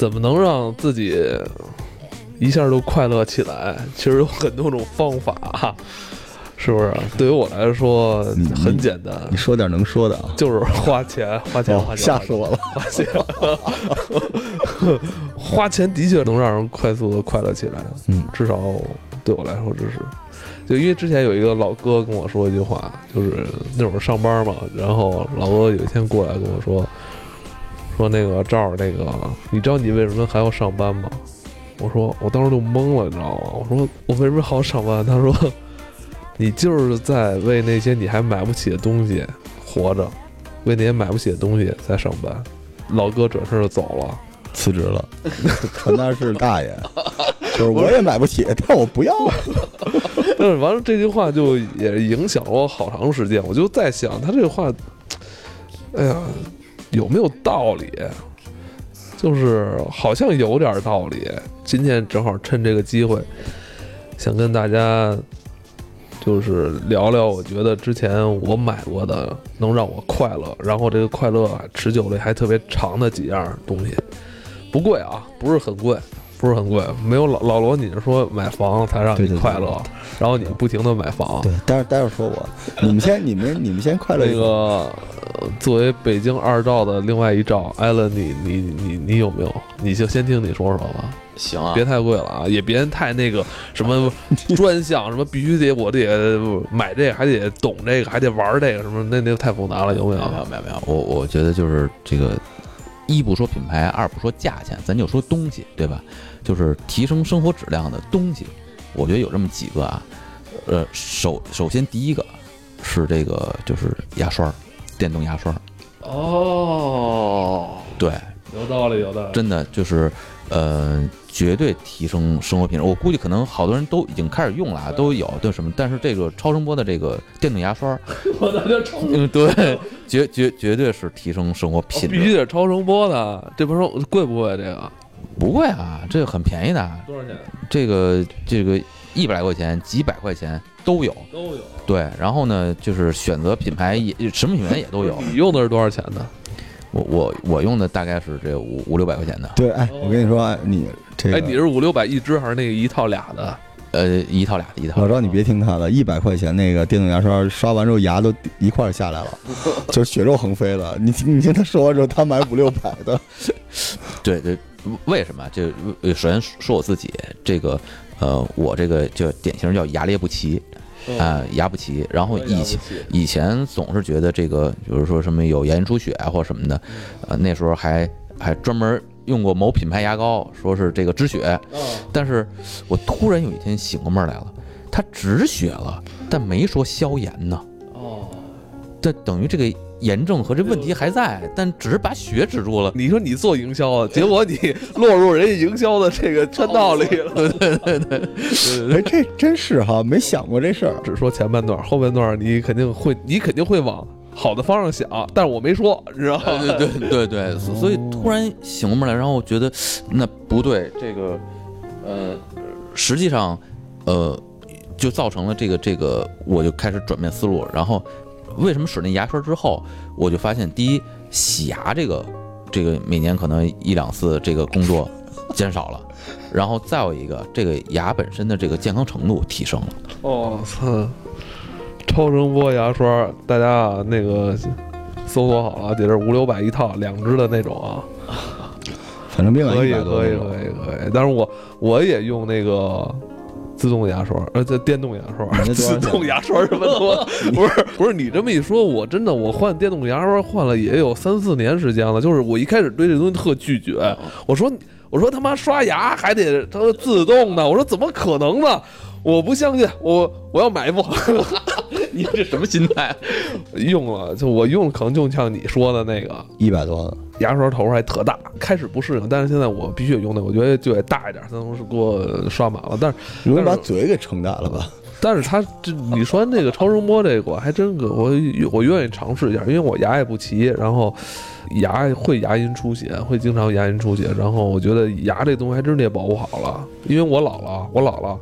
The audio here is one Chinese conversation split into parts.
怎么能让自己一下就快乐起来？其实有很多种方法，是不是？对于我来说很简单，你说点能说的啊。就是花钱，花钱，哦花钱，吓死我了！花钱，花钱的确能让人快速的快乐起来。嗯，至少对我来说这是。就因为之前有一个老哥跟我说一句话，就是那会儿上班嘛，然后老哥有一天过来跟我说，说那个赵儿，那个你知道你为什么还要上班吗？我说我当时就懵了，你知道吗？我说我为什么还要上班？他说 你就是在为那些你还买不起的东西活着，为那些买不起的东西在上班。老哥转身就走了。辞职了，传达室大爷，就是我也买不起，但我不要。但是完了，这句话就也影响了我好长时间。我就在想，他这个话，哎呀，有没有道理？就是好像有点道理。今天正好趁这个机会，想跟大家就是聊聊，我觉得之前我买过的能让我快乐，然后这个快乐持久力还特别长的几样东西，不贵啊，不是很贵。不是很贵，没有老老罗，你是说买房才让对对对你快乐，然后你不停的买房。对，待会儿待会儿说我，你们先，你们你们先快乐一个、呃作为北京二赵的另外一赵，艾伦，你你你你有没有？你就先听你说说吧，行啊别，太贵了啊，也别太那个什么 专项，什么必须得我得买这个，还得懂这个，还得玩这个，什么那那太复杂了，有没有没有？没有没有没有，我我觉得就是这个，一不说品牌，二不说价钱，咱就说东西，对吧？就是提升生活质量的东西，我觉得有这么几个啊。呃，首首先第一个是这个就是牙刷，电动牙刷，哦，对，有道理，有道理。真的就是呃，绝对提升生活品质。我估计可能好多人都已经开始用了啊，都有对什么，但是这个超声波的这个电动牙刷，我在这超嗯，对，绝绝绝对是提升生活品质。必须得超声波的，这不是贵不贵？这个不贵啊，这个很便宜的，多少钱？这个这个一百来块钱、几百块钱都有。都有。对，然后呢，就是选择品牌也什么品牌也都有。你用的是多少钱的？我我我用的大概是这五五六百块钱的，对，哎，我跟你说，哎你这个，哎，你是五六百一支还是那个一套俩的？呃，一套俩的一套。老赵，你别听他的，一百块钱那个电动牙刷刷完之后牙都一块儿下来了，就是血肉横飞了。你听你听他说完之后，他买五六百的，对对，为什么？这呃首先说我自己，这个呃，我这个就典型叫牙列不齐啊、牙不齐。然后以前以前总是觉得这个，比如说什么有牙龈出血啊或什么的，呃，那时候还还专门用过某品牌牙膏，说是这个止血。但是我突然有一天醒过闷儿来了，它止血了，但没说消炎呢。哦，这等于这个炎症和这问题还在，但只是把血止住了。你说你做营销啊，结果你落入人家营销的这个圈套里了。对对对哎，这真是哈，没想过这事儿。只说前半段，后半段你肯定会，你肯定会往好的方向想，但是我没说，你知道吗？对对对对，所所以突然醒过闷来，然后我觉得那不对，这个呃，实际上呃，就造成了这个这个，我就开始转变思路。然后为什么使那牙刷之后，我就发现，第一，洗牙这个这个每年可能一两次这个工作减少了，然后再有一个，这个牙本身的这个健康程度提升了。哦，操！超声波牙刷，大家啊那个搜索好了，得是五六百一套，两只的那种啊。反正别管可以可以可以可以，但是我我也用那个自动牙刷，呃，这电动牙刷自动牙刷什么多？不是不是，你这么一说，我真的我换电动牙刷换了也有三四年时间了。就是我一开始对这东西特拒绝，我说我说他妈刷牙还得它自动的，我说怎么可能呢？我不相信，我我要买一部。你这什么心态？用了，就我用，可能就像你说的那个，一百多的，牙刷头还特大，开始不适应，但是现在我必须得用那个，我觉得就得大一点才能是给我刷满了。但是容易把嘴给撑大了吧？但是它这你说那个超声波这个，我还真个我我愿意尝试一下，因为我牙也不齐，然后牙会牙龈出血，会经常牙龈出血，然后我觉得牙这东西还真得保护好了，因为我姥姥，我姥姥，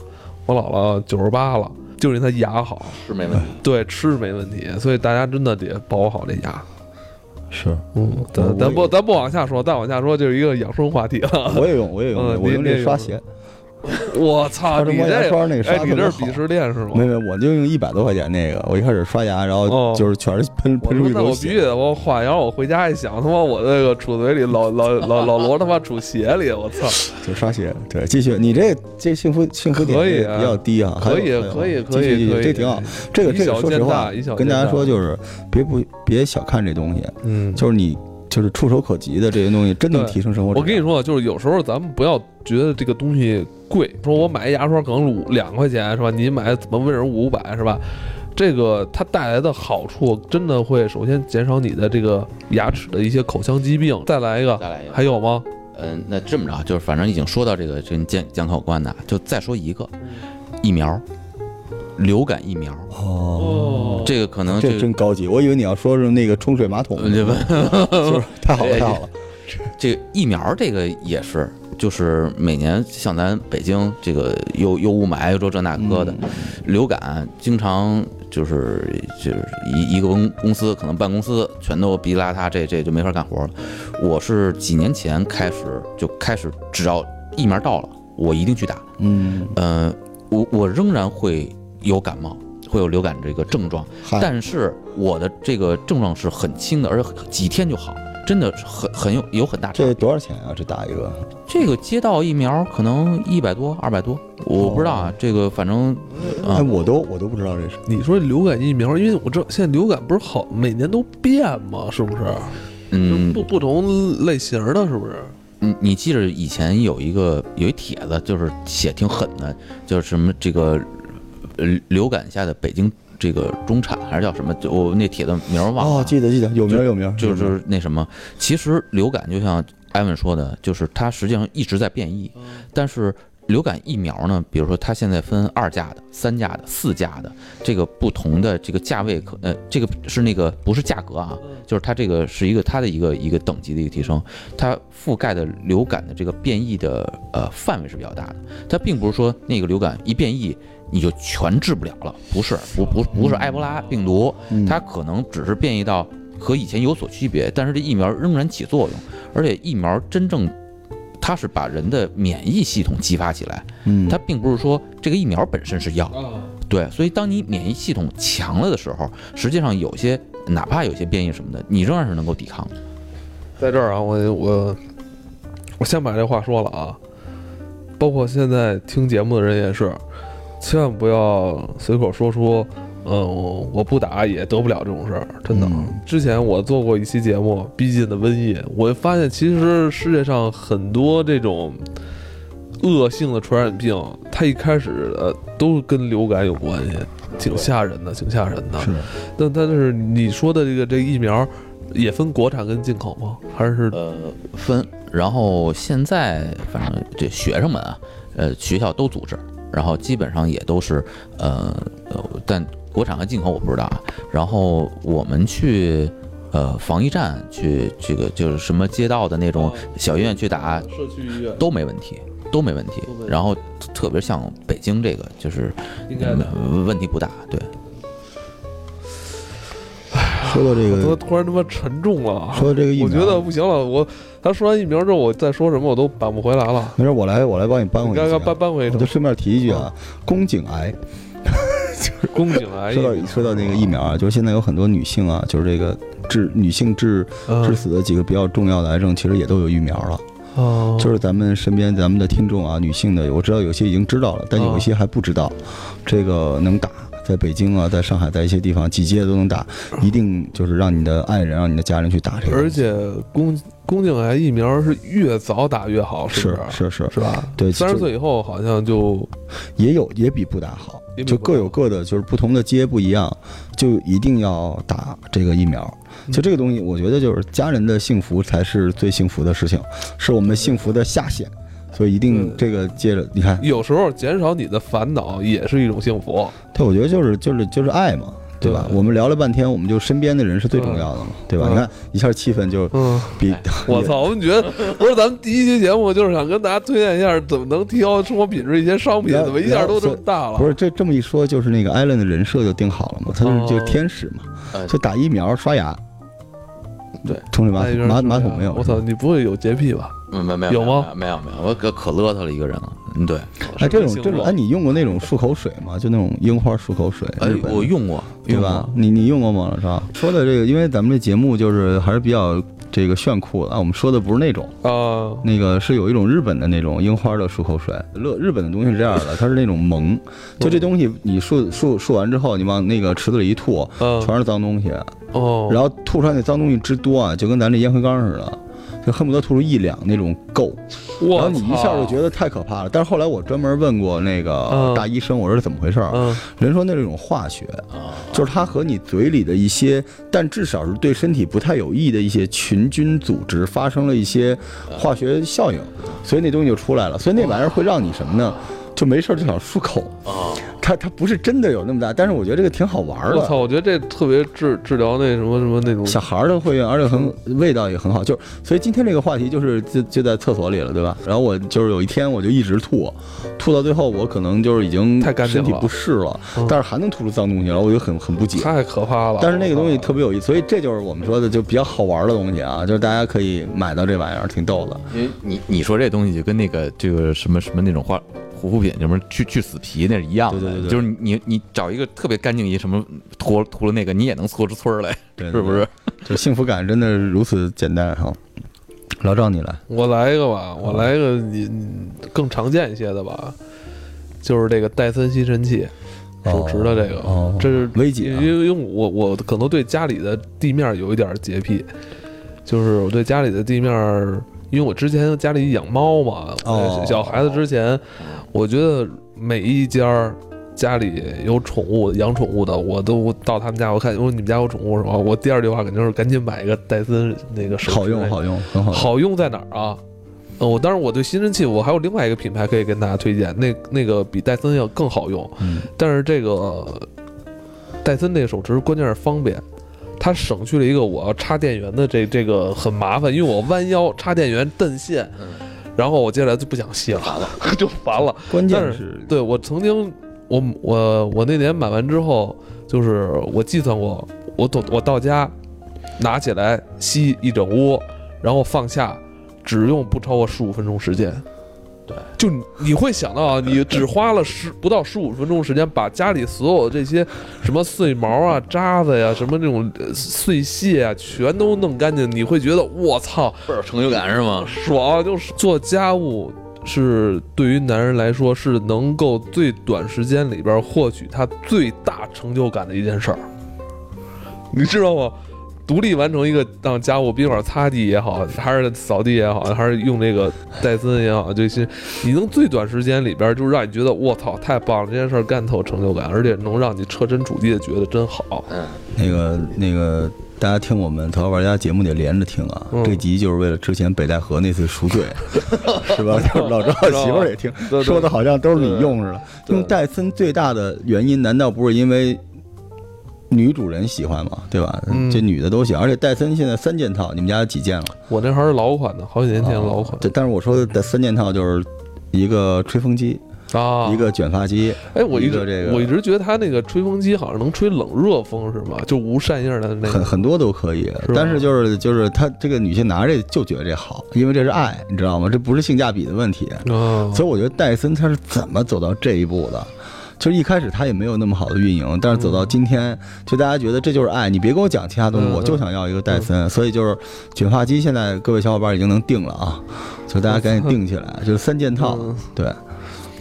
我姥姥九十八了，就是因为它牙好，是没问题。对吃没问题，所以大家真的得保护好这牙。是，嗯，咱咱不咱不往下说，再往下说就是一个养生话题了。我也用，我也用，嗯我用这刷鞋，我操，这你这牙刷那个刷你这是鄙。视链是吗？没没，我就用一百多块钱那个，我一开始刷牙，然后哦就是全是喷我喷出说那我必须我换，然后我回家一想，他妈我这个杵嘴里老老老老罗他妈杵鞋里，我操！就刷鞋，对，继续，你这这幸福幸福点比较低啊，可以可以可以这挺好。这个这个说实话跟大家说就是别不别小看这东西，嗯，就是你就是触手可及的这些东西，真能提升生活质量。我跟你说，就是有时候咱们不要觉得这个东西贵，说我买一牙刷可能五两块钱是吧？你买怎么为什么五百是吧？这个它带来的好处真的会首先减少你的这个牙齿的一些口腔疾病。再来一个，再来一个还有吗？嗯，那这么着，就是反正已经说到这个跟健健康有关的，就再说一个疫苗，流感疫苗，哦，这个可能这真高级，我以为你要说是那个冲水马桶，太好了哎太好了。这个疫苗这个也是，就是每年像咱北京这个又又雾霾又这这那个的，嗯流感经常就是就是一一个公公司可能办公司全都逼邋遢，这这就没法干活了。我是几年前开始就开始，只要疫苗到了，我一定去打。嗯，呃，我我仍然会有感冒，会有流感这个症状，但是我的这个症状是很轻的，而且几天就好，真的很很有有很大差这。多少钱啊？这打一个？这个街道疫苗可能一百多、二百多，我不知道啊。这个反正哎，啊，我都我都不知道这是。你说流感疫苗，因为我知道现在流感不是好每年都变吗？是不是？嗯不不同类型的，是不是？你你记着以前有一个有一帖子，就是写挺狠的，就是什么这个呃流感下的北京这个中产还是叫什么？就我那帖子名儿忘了啊。哦，记得记得，有名儿有名儿，就是就是那什么，其实流感就像艾文说的，就是它实际上一直在变异，但是流感疫苗呢，比如说它现在分二价的、三价的、四价的，这个不同的这个价位可呃，这个是那个不是价格啊，就是它这个是一个它的一个一个等级的一个提升，它覆盖的流感的这个变异的呃范围是比较大的，它并不是说那个流感一变异。你就全治不了了，不是，不不不是埃博拉病毒，嗯它可能只是变异到和以前有所区别，但是这疫苗仍然起作用，而且疫苗真正它是把人的免疫系统激发起来，嗯，它并不是说这个疫苗本身是药，啊，对，所以当你免疫系统强了的时候，实际上有些哪怕有些变异什么的，你仍然是能够抵抗的。在这儿啊，我我我先把这话说了啊，包括现在听节目的人也是，千万不要随口说出，嗯，我我不打也得不了这种事儿，真的。嗯之前我做过一期节目《逼近的瘟疫》，我发现其实世界上很多这种恶性的传染病，它一开始呃都跟流感有关系，挺吓人的，挺吓人的。是但但是你说的这个这个疫苗也分国产跟进口吗？还是呃，分，然后现在反正这学生们啊，呃，学校都组织，然后基本上也都是呃呃，但国产和进口我不知道啊。然后我们去呃防疫站去这个就是什么街道的那种小医院去打社区医院都没问题，都没问题然后特别像北京这个就是应该问题不大，对。说到这个，突然他妈沉重了，说到这个疫苗，我觉得不行了。我他说完疫苗之后，我再说什么我都扳不回来了。没事，我来我来帮你扳回刚刚搬搬回去我就，顺便提一句啊，宫颈癌。宫颈癌说。到说到那个疫苗啊，就是现在有很多女性啊，就是这个致女性致嗯致死的几个比较重要的癌症，其实也都有疫苗了。哦，就是咱们身边咱们的听众啊，女性的，我知道有些已经知道了，但有一些还不知道，这个能打。在北京啊，在上海，在一些地方几阶都能打，一定就是让你的爱人、让你的家人去打这个。而且宫宫颈癌疫苗是越早打越好，是是不是？是是，是吧？对，三十岁以后好像就也有也比不打好就各有各的，就是不同的阶不一样，就一定要打这个疫苗。嗯就这个东西，我觉得就是家人的幸福才是最幸福的事情，是我们幸福的下限。所以一定这个接着，你看，有时候减少你的烦恼也是一种幸福。对，我觉得就是就是就是爱嘛，对吧？我们聊了半天，我们就身边的人是最重要的嘛，对吧？嗯你看一下气氛就嗯，比 我操！我们觉得不是咱们第一期节目就是想跟大家推荐一下怎么能提高生活品质一些商品，怎么一下都这么大了？不是这这么一说，就是那个艾伦的人设就定好了嘛，他就是就是天使嘛，呃就打疫苗刷牙，对，冲水马桶马马桶没有。我操，你不会有洁癖吧？没没没有吗？没有没有，我可可邋遢了一个人了。嗯，对，哎，这种这种，哎，你用过那种漱口水吗？就那种樱花漱口水，哎我用过，对吧？？你你用过吗，老赵？说的这个，因为咱们这节目就是还是比较这个炫酷的啊，我们说的不是那种，啊，那个是有一种日本的那种樱花的漱口水。乐日本的东西是这样的，它是那种萌，就这东西你漱漱漱完之后，你往那个池子里一吐，嗯，全是脏东西，哦，然后吐出来那脏东西之多啊，就跟咱这烟灰缸似的。就恨不得吐出一两那种垢，然后你一下就觉得，太可怕了。但是后来我专门问过那个嗯大医生，我说是怎么回事儿？嗯，人说那是一种化学，啊，就是它和你嘴里的一些，但至少是对身体不太有益的一些群菌组织发生了一些化学效应，所以那东西就出来了。所以那玩意儿会让你什么呢？就没事儿就想漱口。啊，它它不是真的有那么大，但是我觉得这个挺好玩的我操，我觉得这特别治治疗那什么什么那种小孩儿的会用，而且很味道也很好。就所以今天这个话题就是就就在厕所里了，对吧？然后我就是有一天我就一直吐，吐到最后我可能就是已经太干净了身体不适了，嗯但是还能吐出脏东西来，我就很很不解。太可怕了。但是那个东西特别有意思，所以这就是我们说的就比较好玩的东西啊，就是大家可以买到这玩意儿，挺逗的。因为你你说这东西就跟那个这个什么什么那种化护肤品，什么去去死皮那是一样的，对对对对就是你你找一个特别干净一什么涂涂了那个，你也能搓出村儿来，对，是不是？？就幸福感真的如此简单哈。老赵，你来，我来一个吧，我来一个你你更常见一些的吧，就是这个戴森吸尘器，手持的这个，哦这是危急啊因为因为我我可能对家里的地面有一点洁癖，就是我对家里的地面，因为我之前家里养猫嘛，哦小孩子之前，我觉得每一家儿家里有宠物养宠物的，我都到他们家，我看，我说你们家有宠物是吧？我第二句话肯定是赶紧买一个戴森那个手持好用好用，很好用。好用在哪儿啊？呃，我当然我对吸尘器，我还有另外一个品牌可以跟大家推荐，那那个比戴森要更好用，嗯，但是这个戴森那个手持关键是方便，它省去了一个我要插电源的这这个很麻烦，因为我弯腰插电源蹬线，然后我接下来就不想吸了，就烦了。关键但是对我曾经，我我我那年买完之后，就是我计算过，我到我到家拿起来吸一整屋，然后放下，只用不超过十五分钟时间。对，就你你会想到啊，你只花了十不到十五分钟时间，把家里所有这些什么碎毛啊、渣子呀、什么那种呃碎屑啊，全都弄干净，你会觉得我操，倍儿有成就感是吗？爽！就是做家务是对于男人来说是能够最短时间里边获取他最大成就感的一件事儿，你知道吗？独立完成一个当家务，别管擦地也好，还是扫地也好，还是用这个戴森也好，这些你能最短时间里边就是让你觉得我操太棒了，这件事儿干透成就感，而且能让你设身处地的觉得真好。嗯，那个那个，大家听我们《头号玩家》节目得连着听啊。嗯这集就是为了之前北戴河那次赎罪，是吧？就是老赵媳妇儿也听，说的好像都是你用似的。对用戴森最大的原因，难道不是因为女主人喜欢吗？对吧？嗯这女的都喜欢，而且戴森现在三件套，你们家有几件了？我那还是老款的，好几年前老款对，但是我说的三件套就是一个吹风机，啊，一个卷发机，哎，我一直这个我一直觉得它那个吹风机好像能吹冷热风是吗？就无扇叶的那个。很很多都可以吧，但是就是就是她这个女性拿着这就觉得这好，因为这是爱，你知道吗？这不是性价比的问题。啊，所以我觉得戴森他是怎么走到这一步的？就是一开始他也没有那么好的运营，但是走到今天，就大家觉得这就是爱，你别跟我讲其他东西，嗯我就想要一个戴森。所以就是卷发机，现在各位小伙伴已经能定了啊，所以大家赶紧定起来，就是三件套，嗯对，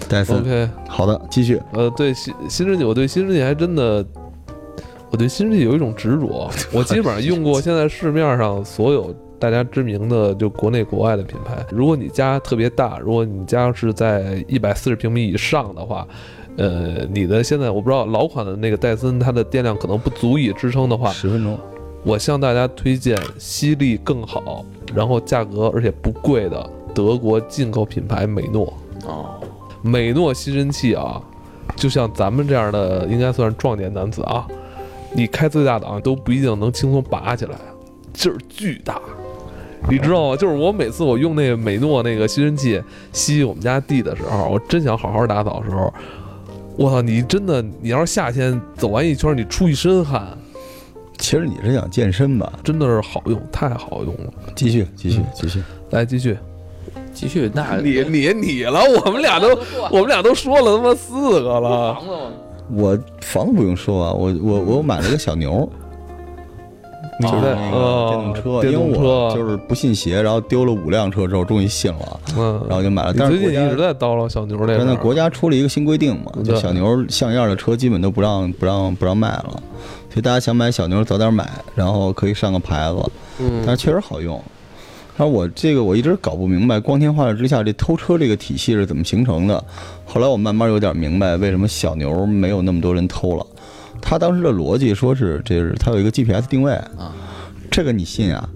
戴森。OK，好的，继续。呃，对新新世纪，我对新世纪还真的，我对新世纪有一种执着。我基本上用过现在市面上所有大家知名的就国内国外的品牌。如果你家特别大，如果你家是在一百四十平米以上的话，呃，你的现在我不知道老款的那个戴森，它的电量可能不足以支撑的话，十分钟，我向大家推荐吸力更好，然后价格而且不贵的德国进口品牌美诺。哦，美诺吸尘器啊，就像咱们这样的，应该算是壮年男子啊，你开最大档都不一定能轻松拔起来，劲儿巨大。你知道吗？就是我每次我用那个美诺那个吸尘器吸我们家地的时候，我真想好好打扫的时候，我操！你真的，你要是夏天走完一圈，你出一身汗，其实你是想健身吧？真的是好用，太好用了。继续，继续嗯，继续。来继续，继续，那 你你你了，我们俩都我们俩都说了他妈四个了。我房子不用说啊，我我我买了个小牛，就是那个哦电动车，电动因为我车就是不信邪，然后丢了五辆车之后，终于信了，嗯，然后就买了。但是国家最近一直在叨唠小牛这个真的，国家出了一个新规定嘛，就小牛像样的车基本都不让不让不让卖了，所以大家想买小牛早点买，然后可以上个牌子，嗯但是确实好用。然后我这个我一直搞不明白，光天化日之下这偷车这个体系是怎么形成的。后来我慢慢有点明白，为什么小牛没有那么多人偷了。他当时的逻辑说是，这是他有一个 GPS 定位啊，这个你信啊？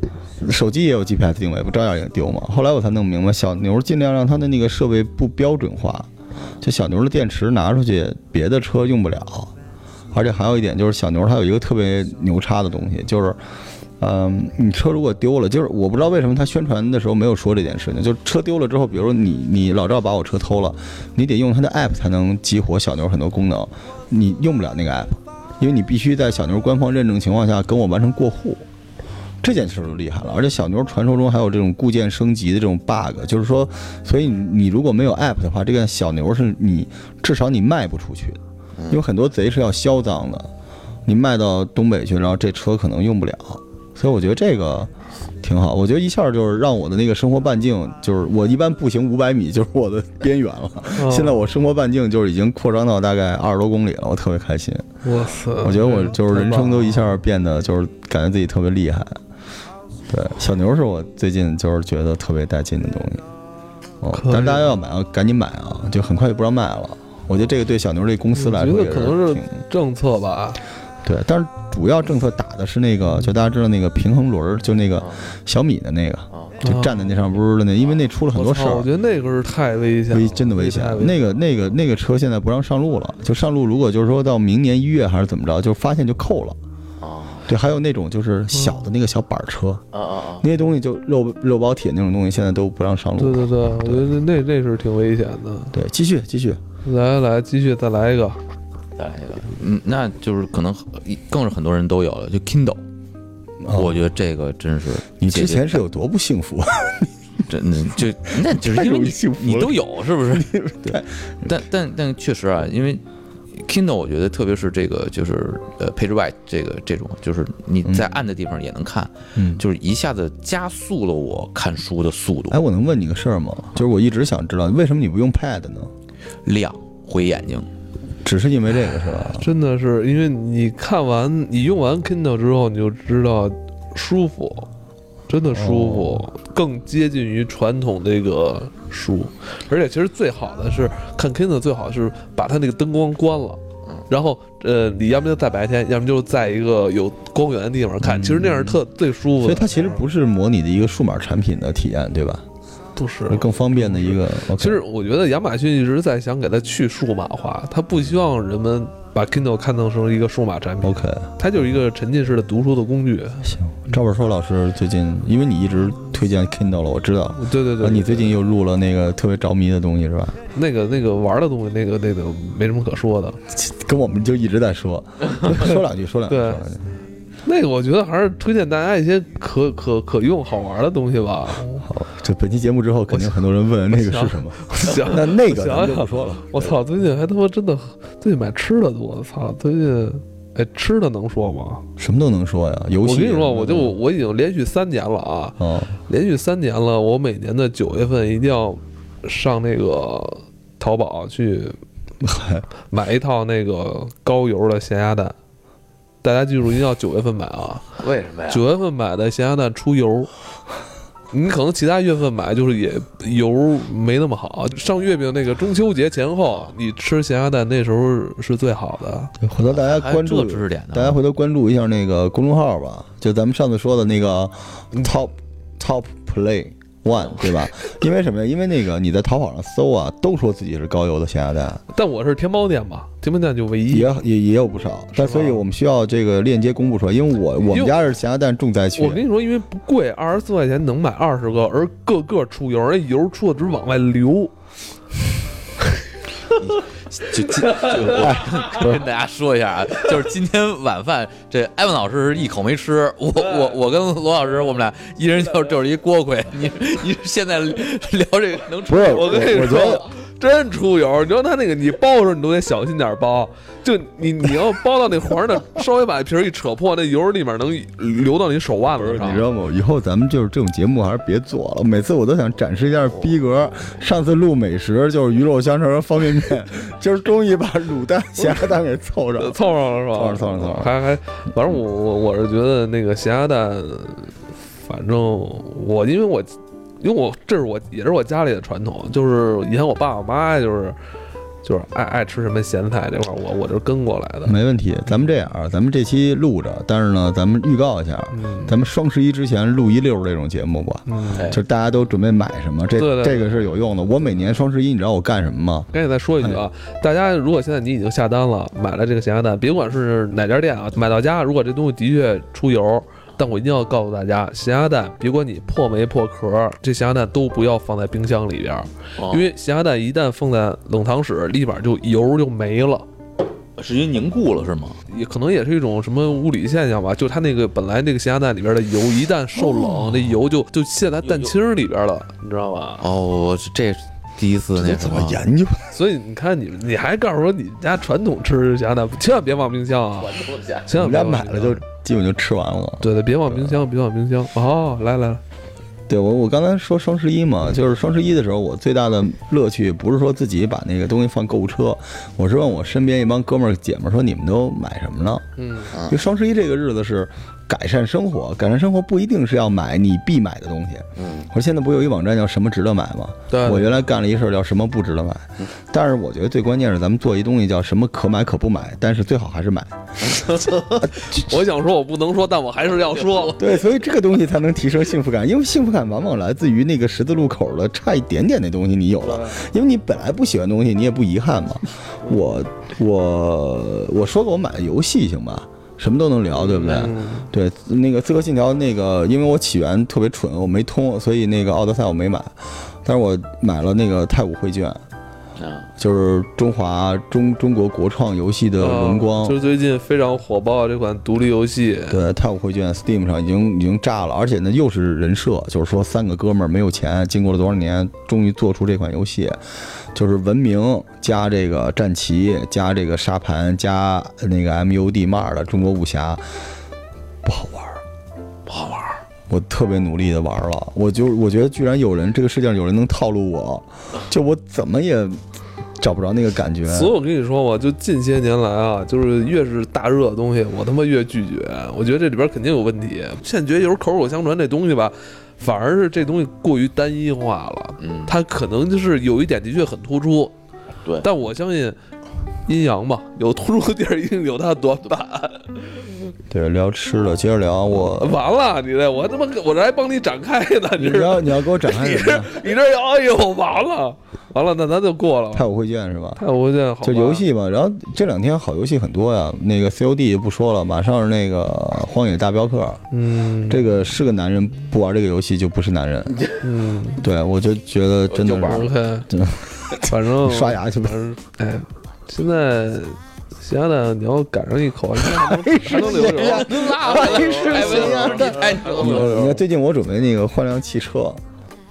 手机也有 GPS 定位，不照样也丢吗？后来我才弄明白，小牛尽量让他的那个设备不标准化，就小牛的电池拿出去，别的车用不了。而且还有一点就是，小牛它有一个特别牛叉的东西，就是，嗯，你车如果丢了，就是我不知道为什么他宣传的时候没有说这件事情，就是车丢了之后，比如说你你老赵把我车偷了，你得用他的 app 才能激活小牛很多功能，你用不了那个 app，因为你必须在小牛官方认证情况下跟我完成过户。这件事就厉害了，而且小牛传说中还有这种固件升级的这种 bug，就是说，所以你如果没有 app 的话，这个小牛是你至少你卖不出去的，因为很多贼是要销赃的，你卖到东北去，然后这车可能用不了，所以我觉得这个挺好。我觉得一下就是让我的那个生活半径，就是我一般步行五百米就是我的边缘了，哦现在我生活半径就是已经扩张到大概二十多公里了，我特别开心。哇塞，我觉得我就是人生都一下变得就是感觉自己特别厉害。对，小牛是我最近就是觉得特别带劲的东西。哦，但是大家要买啊，赶紧买啊，就很快就不让卖了。我觉得这个对小牛这公司来说也我觉得可能是挺政策吧。对，但是主要政策打的是那个，就大家知道那个平衡轮儿，就那个啊小米的那个，啊，就站在那上不是的那，因为那出了很多事儿我觉得那个是太危险了，危真的危险太。那个那个那个车现在不让上路了，就上路如果就是说到明年一月还是怎么着，就发现就扣了。啊对，还有那种就是小的那个小板儿车，啊啊！那些东西就肉肉包铁那种东西，现在都不让上路。对对对，我觉得那那是挺危险的。对，继续继续，来来，继续再来一个。再来一个，嗯，那就是可能更是很多人都有了，就 Kindle，哦我觉得这个真是你之前是有多不幸福？真的就那就是因为你你都有是不是？对，但但但确实啊，因为 Kindle 我觉得特别是这个就是呃 Page White 这个这种，就是你在暗的地方也能看，嗯，就是一下子加速了我看书的速度哎，，我能问你个事儿吗？就是我一直想知道，为什么你不用 Pad 呢？亮毁眼睛。只是因为这个是吧？真的是，因为你看完你用完 Kindle 之后，你就知道舒服，真的舒服，更接近于传统这个书。而且其实最好的是看 Kindle，最好是把它那个灯光关了。然后，呃，你要么就在白天，要么就在一个有光源的地方看，嗯其实那样是特最舒服的。所以它其实不是模拟的一个数码产品的体验，对吧？不是是更方便的一个。其实我觉得亚马逊一直在想给它去数码化，它不希望人们把 Kindle 看成成一个数码产品，OK，它就是一个沉浸式的读书的工具。行。赵本硕老师最近，因为你一直推荐 Kindle 了，我知道。对对对，啊，你最近又录了那个特别着迷的东西是吧？那个那个玩的东西，那个那个没什么可说的。跟我们就一直在说，说两句，说两句。对说两句那个我觉得还是推荐大家一些可可可用好玩的东西吧。好，这本期节目之后，肯定很多人问那个是什么。想那那个我想咱就想不说了。我操，最近还他妈真的最近买吃的多，我操，最近哎吃的能说吗？什么都能说呀，游戏。我跟你说，我就我已经连续三年了啊，哦，连续三年了，我每年的九月份一定要上那个淘宝去嗨，买一套那个高油的咸鸭蛋。大家记住，一定要九月份买啊！为什么呀？九月份买的咸鸭蛋出油，你可能其他月份买就是也油没那么好。上月饼那个中秋节前后，你吃咸鸭蛋那时候是最好的。回头大家关注这知识点呢？大家回头关注一下那个公众号吧，就咱们上次说的那个嗯 Top Top Play One，对吧？因为什么呀？因为那个你在淘宝上搜啊，都说自己是高邮的咸鸭蛋，但我是天猫店嘛，天猫店就唯一也也也有不少，但所以我们需要这个链接公布出来，因为我我们家是咸鸭蛋重灾区我。跟你说，因为不贵，二十四块钱能买二十个，而个个出油，而油出的只是往外流。就今 就我跟大家说一下啊，就是今天晚饭这艾文老师一口没吃，我我我跟罗老师我们俩一人就就是一锅盔。你你现在聊这个能吃不是我跟你说，真出油。你知道他那个，你包的时候你都得小心点包，就你你要包到那黄的，稍微把皮儿一扯破，那油立马能流到你手腕，子上。你知道吗？以后咱们就是这种节目还是别做了。每次我都想展示一下逼格。上次录美食就是鱼肉香肠和方便面，今儿终于把卤蛋、咸鸭蛋给凑上了。凑上了是吧？凑上凑上凑上还还，反正我我我是觉得那个咸鸭蛋，反正我因为我因为我这是我也是我家里的传统，就是以前我爸我妈就是就是爱爱吃什么咸菜这块儿，我我就跟过来的。没问题，咱们这样啊，咱们这期录着，但是呢，咱们预告一下，嗯咱们双十一之前录一溜儿这种节目吧。就是大家都准备买什么，这对对对这个是有用的。我每年双十一，你知道我干什么吗？赶紧再说一句啊，大家如果现在你已经下单了，买了这个咸鸭蛋，别管是哪家店啊，买到家，如果这东西的确出油，但我一定要告诉大家，咸鸭蛋，别管你破没破壳，这咸鸭蛋都不要放在冰箱里边，哦因为咸鸭蛋一旦放在冷藏室，立马就油就没了。是因为凝固了是吗？也可能也是一种什么物理现象吧，就它那个本来那个咸鸭蛋里边的油，一旦受冷，那油就就陷在蛋清里边了，你知道吧？哦，这第一次那这怎么什研究？所以你看你你还告诉我你家传统吃咸鸭蛋，千万别放冰箱啊！千我们家万别放买了就基本就吃完了。对对，别放冰箱，别放冰箱。哦，来来来，对我，我刚才说双十一嘛，就是双十一的时候，我最大的乐趣不是说自己把那个东西放购物车，我是问我身边一帮哥们儿姐们儿说你们都买什么呢？嗯，因为双十一这个日子是改善生活，改善生活不一定是要买你必买的东西。嗯，我说现在不有一网站叫什么值得买吗？对我原来干了一事儿叫什么不值得买，但是我觉得最关键是咱们做一东西叫什么可买可不买，但是最好还是买。我想说，我不能说，但我还是要说。对，所以这个东西才能提升幸福感，因为幸福感往往来自于那个十字路口的差一点点的东西你有了，因为你本来不喜欢东西，你也不遗憾嘛。我我我说过我买的游戏行吧，什么都能聊，对不对？嗯对，那个《刺客信条》那个，因为我起源特别蠢，我没通，所以那个奥德赛我没买，但是我买了那个太武会卷，啊，就是中华中中国国创游戏的荣光。啊就是最近非常火爆这款独立游戏。对，太古绘卷 Steam 上已经已经炸了，而且呢又是人设，就是说三个哥们儿没有钱，经过了多少年，终于做出这款游戏，就是文明加这个战旗加这个沙盘加那个 MUD 马尔的中国武侠，不好玩。不好玩儿。我特别努力的玩了，我就我觉得居然有人这个世界上有人能套路我，就我怎么也找不着那个感觉。所以我跟你说嘛，就近些年来啊，就是越是大热的东西，我他妈越拒绝。我觉得这里边肯定有问题。现在觉得有时候口口相传这东西吧，反而是这东西过于单一化了。嗯，它可能就是有一点的确很突出，对但我相信阴阳嘛，有突出的地儿一定有它的短板。对，聊吃的，接着聊我。完了，你这我他妈我这还帮你展开呢，你这你要给我展开你这？你这哎呦完了完了，那咱就过了。太武会见是吧？太古会见好就游戏嘛，然后这两天好游戏很多呀。那个 COD 不说了，马上是那个《荒野大镖客》，嗯这个是个男人不玩这个游戏就不是男人。嗯对，我就觉得真的就玩是 OK，反正 刷牙去吧哎，现在咸鸭蛋你要赶上一口，你还能还能留着。拉回来还是咸鸭蛋你看最近我准备那个换辆汽车，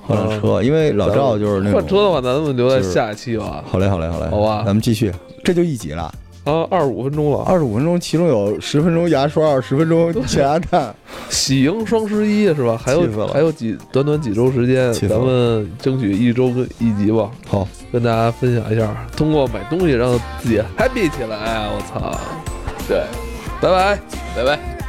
换辆车，因为老赵就是。换车的话，咱们留在下一期吧。好嘞，好嘞，好嘞，好吧咱们继续，这就一集了，啊，二十五分钟了，二十五分钟，其中有十分钟牙刷，十分钟咸鸭蛋。喜迎双十一是吧？还有气死了还有几短短几周时间，咱们争取一周跟一集吧，好，跟大家分享一下，通过买东西让自己 happy 起来。我操，对，拜拜。拜拜。